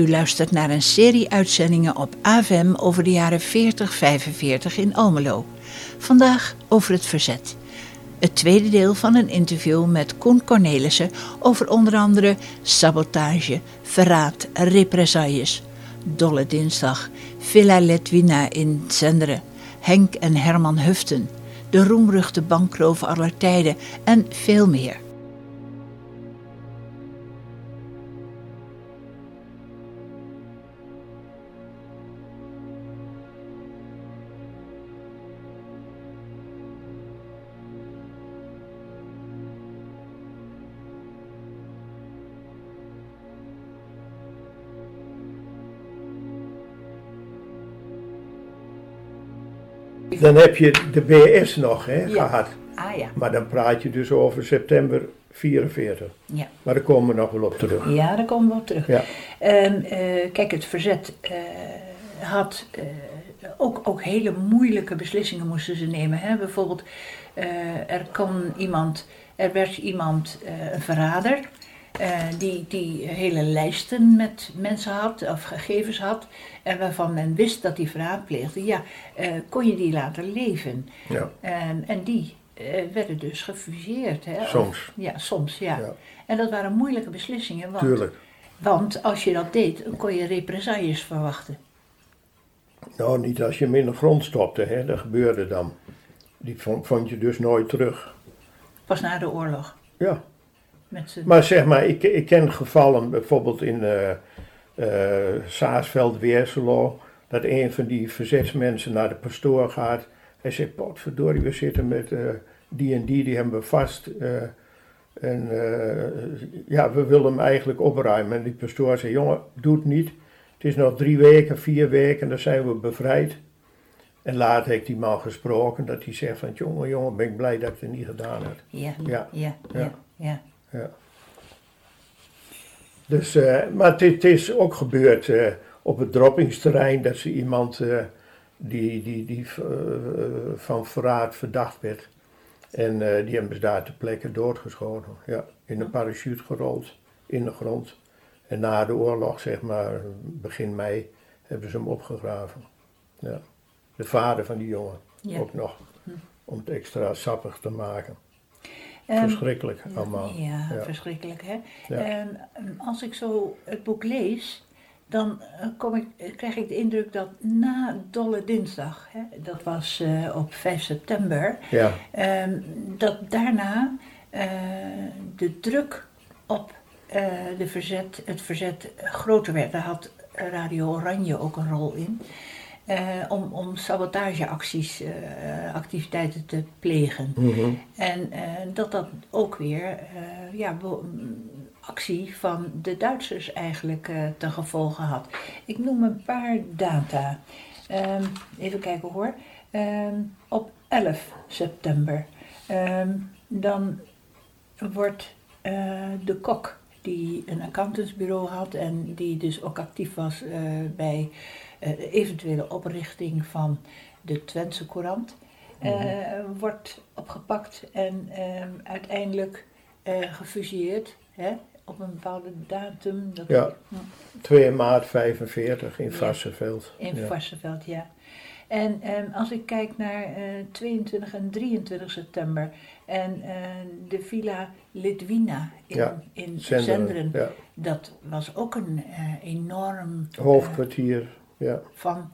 U luistert naar een serie uitzendingen op AVM over de jaren 40-45 in Almelo. Vandaag over het verzet. Het tweede deel van een interview met Koen Cornelissen over onder andere sabotage, verraad, represailles. Dolle Dinsdag, Villa Letwina in Zenderen, Henk en Herman Huften, de roemruchte bankroof aller tijden en veel meer. Dan heb je de BS nog hè, Ja. gehad. Ah ja. Maar dan praat je dus over september 44. Ja. Maar daar komen we nog wel op terug. Ja, daar komen we op terug. Ja. En, eh, kijk, het verzet eh, had eh, ook, ook hele moeilijke beslissingen moesten ze nemen. Hè? Bijvoorbeeld, er kon iemand, er werd iemand, een verrader, eh, die, die hele lijsten met mensen had of gegevens had. En waarvan men wist dat die verraad pleegde. Ja, eh, kon je die laten leven. Ja. En, en die eh, werden dus gefuseerd. Hè? Of- Soms. ja, soms, ja. Ja. En dat waren moeilijke beslissingen. Want Tuurlijk. want als je dat deed, kon je represailles verwachten. Nou, niet als je hem in de grond stopte, hè. dat gebeurde dan. Die vond, vond je dus nooit terug. Pas na de oorlog. Ja. Met Maar zeg maar, ik, ik ken gevallen bijvoorbeeld in eh eh, Saasveld, Weerselo, dat een van die verzetsmensen naar de pastoor gaat. Hij zegt, potverdorie, we zitten met eh, die en die, die hebben we vast. en ja, we willen hem eigenlijk opruimen. En die pastoor zei, jongen, doe het niet. Het is nog drie weken, vier weken, dan zijn we bevrijd. En later heeft die man gesproken, dat hij zegt van, jongen, jongen, ben ik blij dat ik het niet gedaan heb. ja, Ja. ja, ja, Ja. Ja. Dus, eh, maar het, is ook gebeurd eh, op het droppingsterrein dat ze iemand eh, die, die, die van verraad verdacht werd. En die hebben ze daar ter plekke doodgeschoten. Ja, in een parachute gerold, in de grond. En na de oorlog, zeg maar, begin mei, hebben ze hem opgegraven. Ja. De vader van die jongen Ja. ook nog, om het extra sappig te maken. Ehm, Verschrikkelijk allemaal. Ja, Ja. verschrikkelijk hè. Ja. En ehm, als ik zo het boek lees, dan eh, kom ik, eh, krijg ik de indruk dat na Dolle Dinsdag, hè, dat was eh, op 5 september, Ja, Ehm, dat daarna de druk op de verzet, het verzet groter werd. Daar had Radio Oranje ook een rol in. Eh, om, om sabotageacties, eh, activiteiten te plegen. Mhm. En eh, dat dat ook weer ja, mm, actie van de Duitsers eigenlijk ten gevolge had. Ik noem een paar data. Ehm, even kijken hoor. Ehm, op 11 september. ehm, dan wordt de kok die een accountantsbureau had en die dus ook actief was bij eventuele oprichting van de Twentse Courant, eh, wordt opgepakt en ehm, uiteindelijk eh, gefusilleerd hè, op een bepaalde datum. Dat Ja. 2 maart 45 in Ja. Varsenveld. in ja. Varsenveld, ja. En ehm, als ik kijk naar eh, 22 en 23 september en eh, de Villa Litwina in, Ja, in Zenderen, Zenderen, Ja. dat was ook een eh, enorm eh, Hoofdkwartier. Ja, van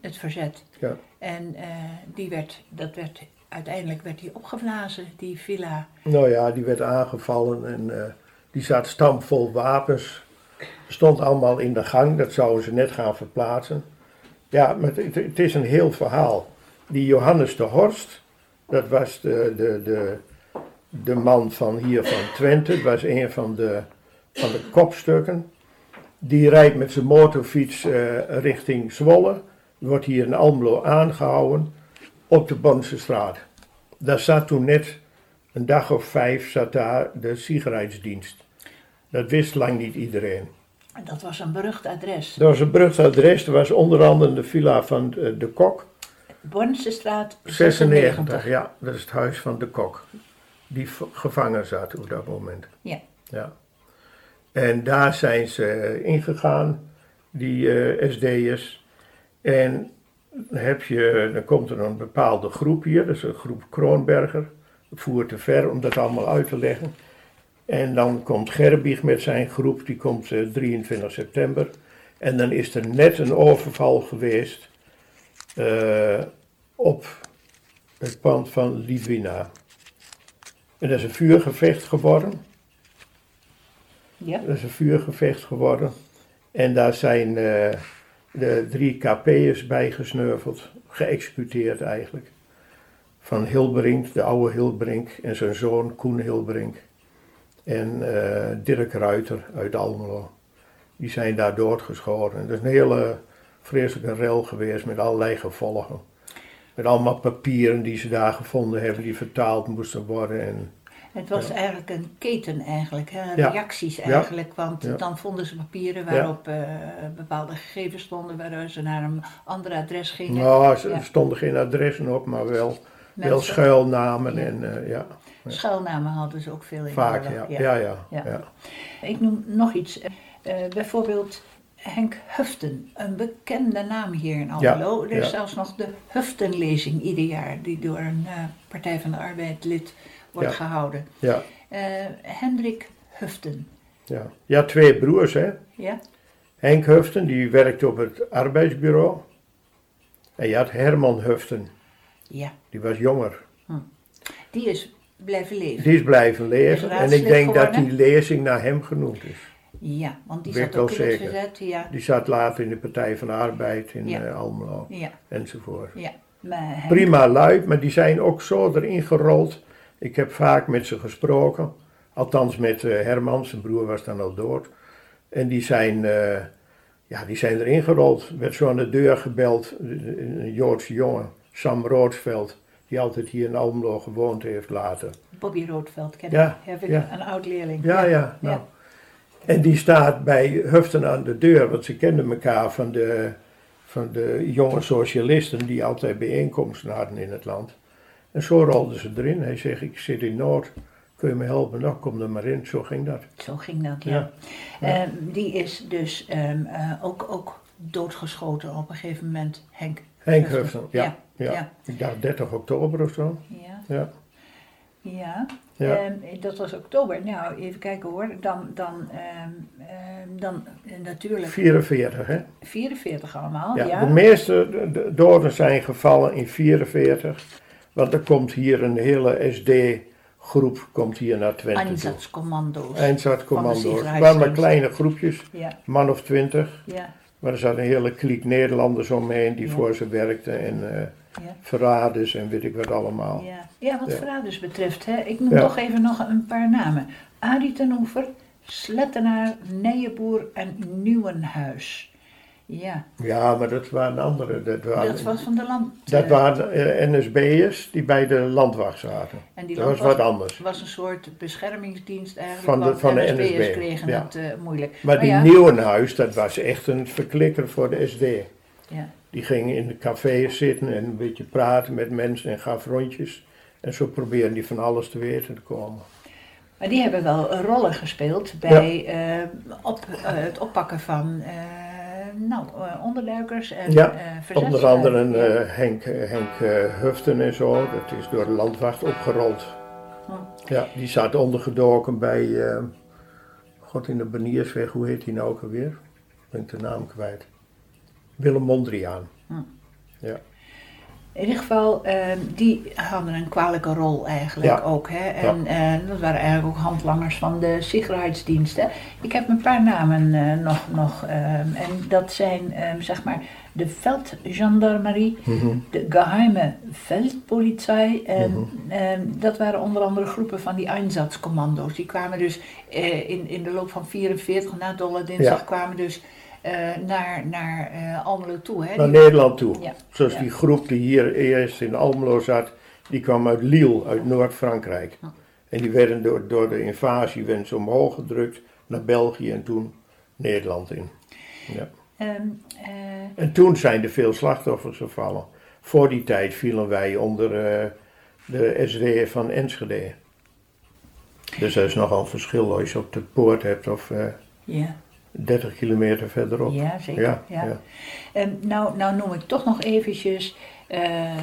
het verzet. ja. En eh, die werd, dat werd, uiteindelijk werd die opgeblazen, die villa. Nou ja, die werd aangevallen en eh, die zat stampvol wapens. Stond allemaal in de gang, dat zouden ze net gaan verplaatsen. Ja, maar het, het is een heel verhaal. Die Johannes de Horst, dat was de, de, de, de man van hier van Twente, dat was een van de, van de kopstukken. Die rijdt met zijn motorfiets eh, richting Zwolle, wordt hier in Almelo aangehouden op de Bonse straat. Daar zat toen net een dag of vijf zat daar de sigaretsdienst. Dat wist lang niet iedereen. En dat was een berucht adres. Dat was een berucht adres, dat was onder andere de villa van de, de kok. Bornse straat 96, ja, dat is het huis van de kok. Die gevangen zat op dat moment. Ja. Ja. En daar zijn ze ingegaan die eh SD'ers. En heb je, dan komt er een bepaalde groep hier, is een groep Kroonberger. Dat voert te ver om dat allemaal uit te leggen. En dan komt Gerbieg met zijn groep, die komt eh, 23 september. En dan is er net een overval geweest eh, op het pand van Lidwina. En dat is een vuurgevecht geworden. Ja. Dat is een vuurgevecht geworden. En daar zijn eh, de drie KP'ers bij gesneuveld, geëxecuteerd eigenlijk. Van Hilbrink, de oude Hilbrink, en zijn zoon Koen Hilbrink. En eh, Dirk Ruiter uit Almelo. Die zijn daar doodgeschoten. Dat is een hele vreselijke rel geweest met allerlei gevolgen. Met allemaal papieren die ze daar gevonden hebben, die vertaald moesten worden. En Het was eigenlijk een keten eigenlijk, hè? Reacties Ja. eigenlijk. Want Ja. dan vonden ze papieren waarop eh, bepaalde gegevens stonden, waardoor ze naar een ander adres gingen. nou, er stonden geen adressen op, maar wel, wel schuilnamen. En, eh, ja, Schuilnamen hadden ze ook veel in. vaak, ja. Ja, ja. Ik noem nog iets. Eh, bijvoorbeeld Henk Huften, een bekende naam hier in Almelo. er is zelfs nog de Huftenlezing ieder jaar, die door een Partij van de Arbeid lid wordt gehouden. ja, Eh, Hendrik Huften, ja. Ja, twee broers, hè. ja? Henk Huften, die werkte op het arbeidsbureau. En je had Herman Huften, Ja, die was jonger. die is blijven leven. Die is blijven leven. Is En ik denk dat die lezing naar hem genoemd is. Ja, want die Weet zat ook in het zeker. verzet. Ja, Die zat later in de Partij van de Arbeid in Ja. eh, Almelo ja, enzovoort. ja. Maar Henk- Prima lui, maar die zijn ook zo erin gerold. Ik heb vaak met ze gesproken. Althans met eh, Herman, zijn broer was dan al dood. En die zijn, eh, ja, die zijn erin gerold. Werd zo aan de deur gebeld, een Joodse jongen, Sam Roodsveld. Die altijd hier in Almelo gewoond heeft later. Bobby Roodveld, ken Ja, ik. Heb ik ja. een oud leerling. Ja, ja. nou. En die staat bij Huften aan de deur, want ze kenden elkaar van de, van de jonge socialisten die altijd bijeenkomsten hadden in het land. En zo rolden ze erin. Hij zegt, ik zit in nood, kun je me helpen? Nou, kom er maar in. Zo ging dat. Zo ging dat, ja. Ja. Ehm, die is dus ehm, eh, ook, ook doodgeschoten op een gegeven moment, Henk. Henk Huften. Ja, ja. ja. Ik dacht 30 oktober of zo. Ja, Ja, ja. Ja. Ehm, dat was oktober. Nou, even kijken hoor. Dan, dan, dan eh, natuurlijk 44 hè. 44 allemaal, Ja, ja. De meeste de- de doden zijn gevallen in 44. Want er komt hier een hele SD-groep komt hier naar Twente. Einsatzcommando's. De Het waren maar kleine groepjes, Ja, man of twintig. ja, Maar er zat een hele kliek Nederlanders omheen die Ja. voor ze werkten. En ja. verraders en weet ik wat allemaal. Ja, ja wat Ja. verraders betreft, hè, ik noem Ja. toch even nog een paar namen. Arie ten Oever, Slettenaar, Nijenboer en Nieuwenhuis. Ja, Ja, maar dat waren andere. Dat waren, dat was van de land. dat eh, waren eh, NSB'ers die bij de landwacht zaten. en die Dat was wat anders. was een soort beschermingsdienst eigenlijk. Van de- van de NSB'ers NSB, kregen ja. het eh, moeilijk. Maar die ja, Nieuwenhuis, dat was echt een verklikker voor de SD. ja, Die ging in de cafés zitten en een beetje praten met mensen en gaf rondjes. En zo probeerden die van alles te weten te komen. maar die hebben wel rollen gespeeld bij op, het oppakken van nou, eh, onderduikers en Ja, eh. Onder andere eh, Henk, Henk eh, Huften en zo, dat is door de landwacht opgerold. Hm. Ja, die zat ondergedoken bij, God in de Baniersweg, hoe heet die nou ook alweer? Ben ik de naam kwijt. Willem Mondriaan. Hm. Ja. In ieder geval, ehm, die hadden een kwalijke rol eigenlijk Ja. ook. Hè? En eh, dat waren eigenlijk ook handlangers van de Sicherheidsdiensten. Ik heb een paar namen eh, nog. nog ehm, en dat zijn ehm, zeg maar de Veldgendarmerie, Mhm. de geheime Veldpolizei. En ehm, dat waren onder andere groepen van die Einsatzcommando's. Die kwamen dus eh, in, in de loop van 44 na Dolle Dinsdag Ja. kwamen dus naar, naar eh, Almelo toe. Hè? Naar Die- Nederland toe. Ja. Zoals Ja. die groep die hier eerst in Almelo zat, die kwam uit Lille, uit Noord-Frankrijk. En die werden door, door de invasie werden ze omhoog gedrukt naar België en toen Nederland in. Ja. Ehm, eh, En toen zijn er veel slachtoffers gevallen. Voor die tijd vielen wij onder eh, de SD van Enschede. Dus dat is nogal een verschil als je op de poort hebt of eh, ja. 30 kilometer verderop. Ja, zeker. Ja, Ja, ja. En nou, nou noem ik toch nog eventjes eh,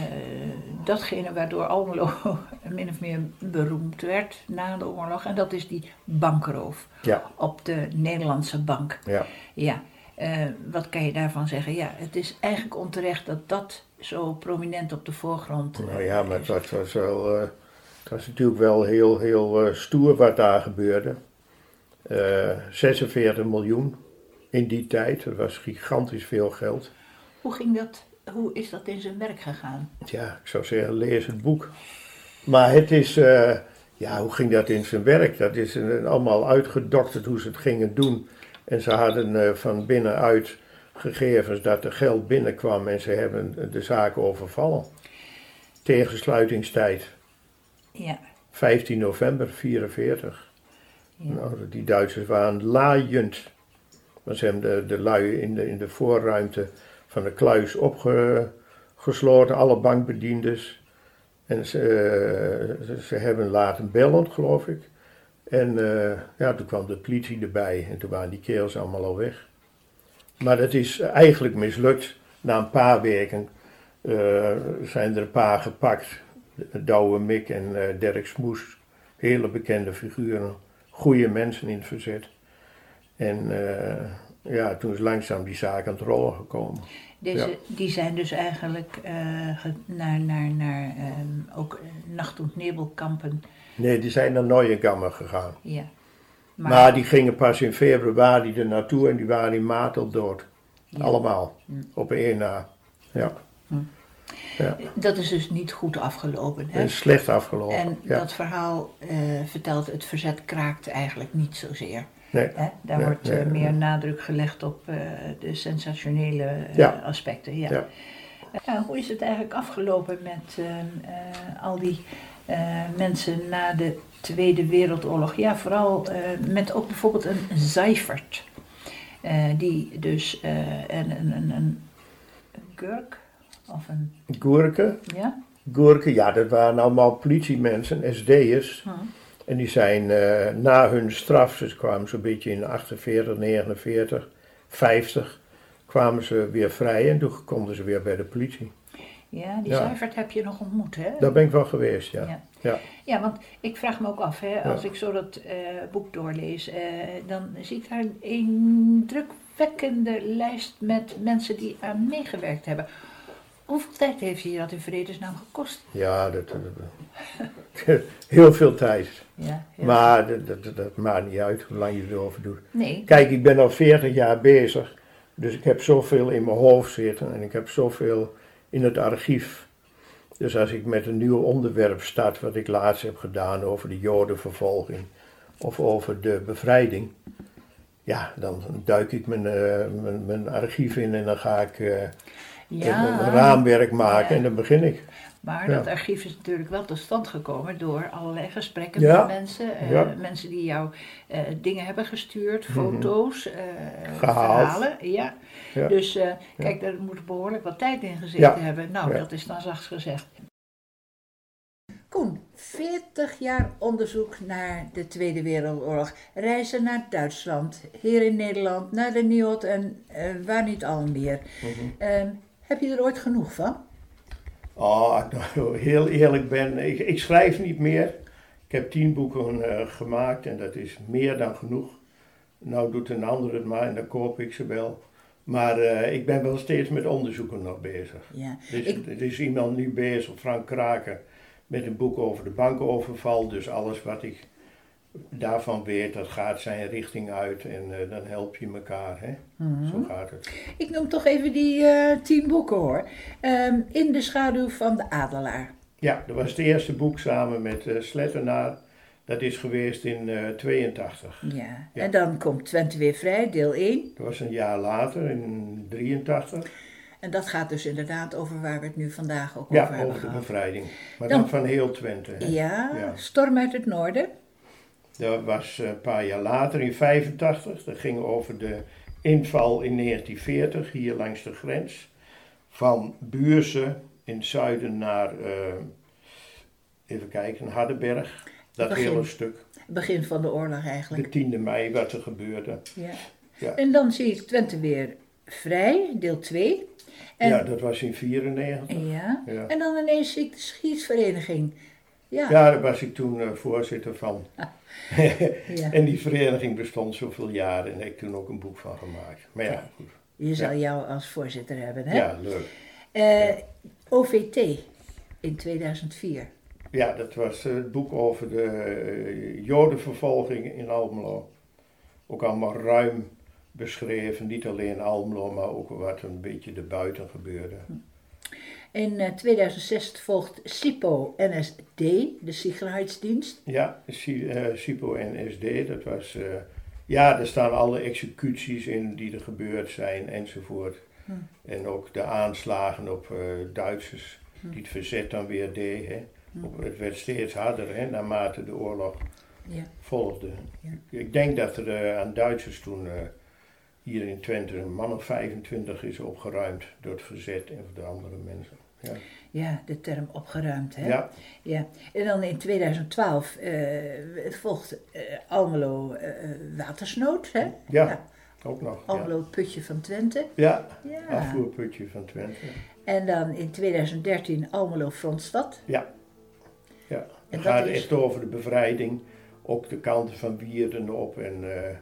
datgene waardoor Almelo min of meer beroemd werd na de oorlog. En dat is die bankroof Ja, op de Nederlandse bank. ja. Ja, eh, wat kan je daarvan zeggen? Ja, het is eigenlijk onterecht dat dat zo prominent op de voorgrond eh, Nou ja, maar is. het was, wel, eh, het was natuurlijk wel heel, heel eh, stoer wat daar gebeurde. Eh 46 miljoen in die tijd, dat was gigantisch veel geld. Hoe ging dat, hoe is dat in zijn werk gegaan? Ja, ik zou zeggen, lees het boek. Maar het is, eh, ja, hoe ging dat in zijn werk? Dat is eh, allemaal uitgedokterd hoe ze het gingen doen. En ze hadden eh, van binnenuit gegevens dat er geld binnenkwam en ze hebben de zaak overvallen. Tegen sluitingstijd, Ja, 15 november 44. Nou, die Duitsers waren laaiend. Maar ze hebben de, de lui in de, in de voorruimte van de kluis opgesloten, alle bankbediendes. En ze, eh, ze, ze hebben laten bellen, geloof ik. En eh, ja, toen kwam de politie erbij en toen waren die kerels allemaal al weg. Maar dat is eigenlijk mislukt. Na een paar weken eh, zijn er een paar gepakt. Douwe Mik en eh, Dirk Smoes. Hele bekende figuren. Goede mensen in het verzet. En eh, ja, toen is langzaam die zaak aan het rollen gekomen. Deze, Ja. Die zijn dus eigenlijk eh, naar, naar, naar ehm, ook eh, nacht- en nebelkampen. Nee, die zijn naar Neuengammer gegaan. Ja. Maar, die gingen pas in februari er naartoe en die waren in maart al dood. Ja. Allemaal. Mm. Op één na. Ja. Ja. dat is dus niet goed afgelopen. Hè? En slecht afgelopen. En ja. dat verhaal eh, vertelt, het verzet kraakt eigenlijk niet zozeer. Nee. Hè? Daar Nee, wordt nee, eh, meer nadruk gelegd op eh, de sensationele Ja. aspecten. Ja. Hoe is het eigenlijk afgelopen met ehm, eh, al die mensen na de Tweede Wereldoorlog? Ja, vooral met ook bijvoorbeeld een Seifert. eh, die dus een, een, een, een Gurk of een, Goerke. ja? Goerke, ja, dat waren allemaal politiemensen, SD'ers. Hm. En die zijn eh, na hun straf, dus kwamen zo'n beetje in 48, 49, 50, kwamen ze weer vrij en toen konden ze weer bij de politie. Ja, die Ja. Heb je nog ontmoet, hè? Daar ben ik wel geweest, ja. Ja. Ja. Ja, want ik vraag me ook af, hè, als Ja. ik zo dat eh, boek doorlees, eh, dan zie ik daar een indrukwekkende lijst met mensen die aan meegewerkt hebben. Hoeveel tijd heeft je dat in vredesnaam gekost? Ja, dat, dat- heel veel tijd. Ja, heel Maar dat, dat, dat maakt niet uit hoe lang je erover doet. Nee, Kijk, ik ben al 40 jaar bezig, dus ik heb zoveel in mijn hoofd zitten en ik heb zoveel in het archief. Dus als ik met een nieuw onderwerp start, wat ik laatst heb gedaan over de Jodenvervolging of over de bevrijding, ja, dan duik ik mijn, eh, mijn, mijn archief in en dan ga ik eh, ja, een raamwerk maken en dan begin ik. maar Ja. dat archief is natuurlijk wel tot stand gekomen door allerlei gesprekken Ja. met mensen. eh, Ja. Mensen die jou eh, dingen hebben gestuurd, foto's, eh, verhalen. Ja. Dus kijk, daar moet behoorlijk wat tijd in gezeten hebben. Nou, dat is dan zachts gezegd. Koen, 40 jaar onderzoek naar de Tweede Wereldoorlog. Reizen naar Duitsland, hier in Nederland, naar de NIOD en waar niet al meer. Ehm, heb je er ooit genoeg van? Oh, nou heel eerlijk ben, ik, ik schrijf niet meer. Ik heb tien boeken eh, gemaakt en dat is meer dan genoeg. Nou doet een ander het maar en dan koop ik ze wel. Maar eh, ik ben wel steeds met onderzoeken nog bezig. Ja, Er Ik- er is iemand nu bezig, Frank Kraken, met een boek over de bankoverval. Dus alles wat ik daarvan weet, dat gaat zijn richting uit en eh, dan help je elkaar. Hè? Zo gaat het. ik noem toch even die eh, tien boeken hoor. Ehm, in de schaduw van de adelaar. Ja, dat was het eerste boek samen met eh Slettenaar. Dat is geweest in eh 82. Ja. Ja. en dan komt Twente weer vrij, deel 1. Dat was een jaar later, in 83. En dat gaat dus inderdaad over waar we het nu vandaag ook over Ja, hebben over de bevrijding. Maar Dan- dan van heel Twente. Hè. Ja, Ja. Storm uit het Noorden. Dat was eh, een paar jaar later, in 85. Dat ging over de inval in 1940, hier langs de grens. Van Buurse in het zuiden naar, eh, even kijken, Hardenberg. Dat Begin. hele stuk. Begin van de oorlog De eigenlijk. 10e mei wat er gebeurde. Ja. ja. En dan zie ik Twente weer vrij, deel 2. En, ja, dat was in 94. ja. Ja. En dan ineens zie ik de schietvereniging. Ja. Ja, daar was ik toen eh, voorzitter van. Ja. En die vereniging bestond zoveel jaren en daar heb ik toen ook een boek van gemaakt. Maar ja, goed. Je zal jou als voorzitter hebben, hè? Ja, leuk. Eh, OVT in 2004. Ja, dat was eh, het boek over de jodenvervolging in Almelo. Ook allemaal ruim beschreven, niet alleen Almelo, maar ook wat een beetje erbuiten gebeurde. In eh, 2006 volgt SIPO NSD, de Sicherheidsdienst. Ja, eh, SIPO en SD, dat was... eh, ja, er staan alle executies in die er gebeurd zijn enzovoort. En ook de aanslagen op eh, Duitsers, die het verzet dan weer deed. Hè. Op- Het werd steeds harder hè, naarmate de oorlog Ja. volgde. Ja. Ik denk dat er eh, aan Duitsers toen eh, hier in Twente een man of 25 is opgeruimd door het verzet en door de andere mensen. Ja, ja, de term opgeruimd, hè? ja, Ja. En dan in 2012 eh, het volgt eh, Almelo eh, watersnood, hè? Ja. ook nog. Almelo putje van Twente. ja Ja. afvoerputje van Twente. En dan in 2013 Almelo frontstad. Ja. ja. Het gaat is- echt over de bevrijding, ook de kanten van Wierden op en eh,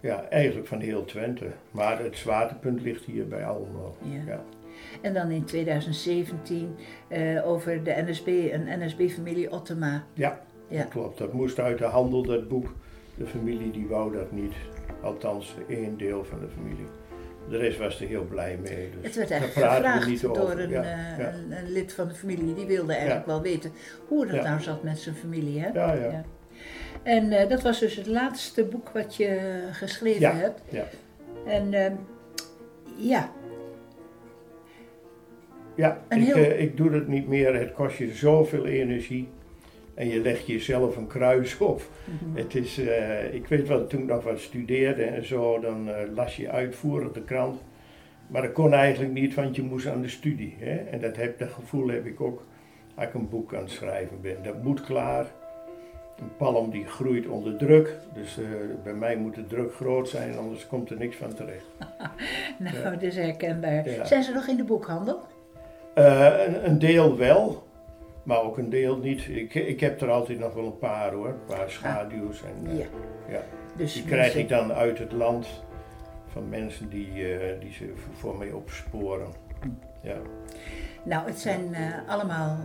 ja, eigenlijk van heel Twente. Maar het zwaartepunt ligt hier bij Almelo. Ja. En dan in 2017 eh, over de NSB, een NSB-familie Ottema. Ja, Ja. dat klopt. Dat moest uit de handel, dat boek. De familie die wou dat niet. Althans, één deel van de familie. De rest was er heel blij mee. Dus Het werd eigenlijk gevraagd niet door een, ja, eh, ja. een, een lid van de familie. Die wilde eigenlijk wel weten hoe dat nou zat met zijn familie. Hè? Ja, ja. En eh, dat was dus het laatste boek wat je geschreven Ja. hebt. Ja. En ehm, ja, Ja, Een ik, heel- eh, ik doe het niet meer. Het kost je zoveel energie. En je legt jezelf een kruis op. Mhm. Het is, eh, ik weet wel, toen ik nog wat studeerde en zo, dan eh, las je uitvoerig de krant. Maar dat kon eigenlijk niet, want je moest aan de studie. Hè? En dat, heb, dat gevoel heb ik ook als ik een boek aan het schrijven ben. Dat moet klaar. Een palm die groeit onder druk. Dus bij mij moet de druk groot zijn, anders komt er niks van terecht. nou, dat is herkenbaar. Ja. Zijn ze nog in de boekhandel? Eh, een, een deel wel, maar ook een deel niet. Ik, ik heb er altijd nog wel een paar hoor, een paar schaduws. En, eh, Ja. ja. Dus Die krijg mensen- ik dan uit het land van mensen die, eh, die ze voor mij opsporen. Ja. Nou, het zijn allemaal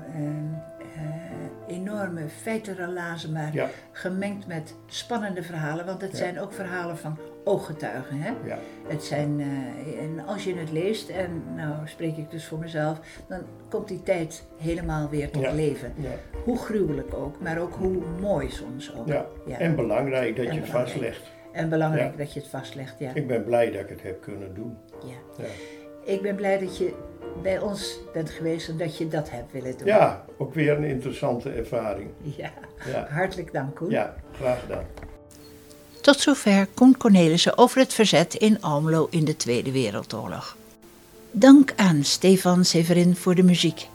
enorme feitenrelazen, maar Ja. gemengd met spannende verhalen. Want het Ja. zijn ook verhalen van ooggetuigen. Hè? Ja. Het zijn, eh, en als je het leest, en nou spreek ik dus voor mezelf, dan komt die tijd helemaal weer tot Ja. leven. Ja. Hoe gruwelijk ook, maar ook hoe mooi soms ook. Ja. Ja. En belangrijk dat En je het belangrijk. vastlegt. En belangrijk dat je het vastlegt, ja. Ik ben blij dat ik het heb kunnen doen. ja. Ja, Ik ben blij dat je bij ons bent geweest en dat je dat hebt willen doen. ja ook weer een interessante ervaring. Ja. Ja, Hartelijk dank, Koen. ja graag gedaan. Tot zover Koen Cornelissen over het verzet in Almelo in de Tweede Wereldoorlog. Dank aan Stefan Severin voor de muziek.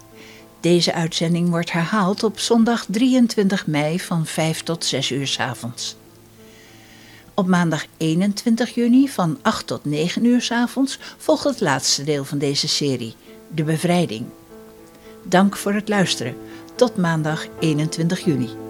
Deze uitzending wordt herhaald op zondag 23 mei van 5 tot 6 uur 's avonds. Op maandag 21 juni van 8 tot 9 uur 's avonds volgt het laatste deel van deze serie, De Bevrijding. Dank voor het luisteren. Tot maandag 21 juni.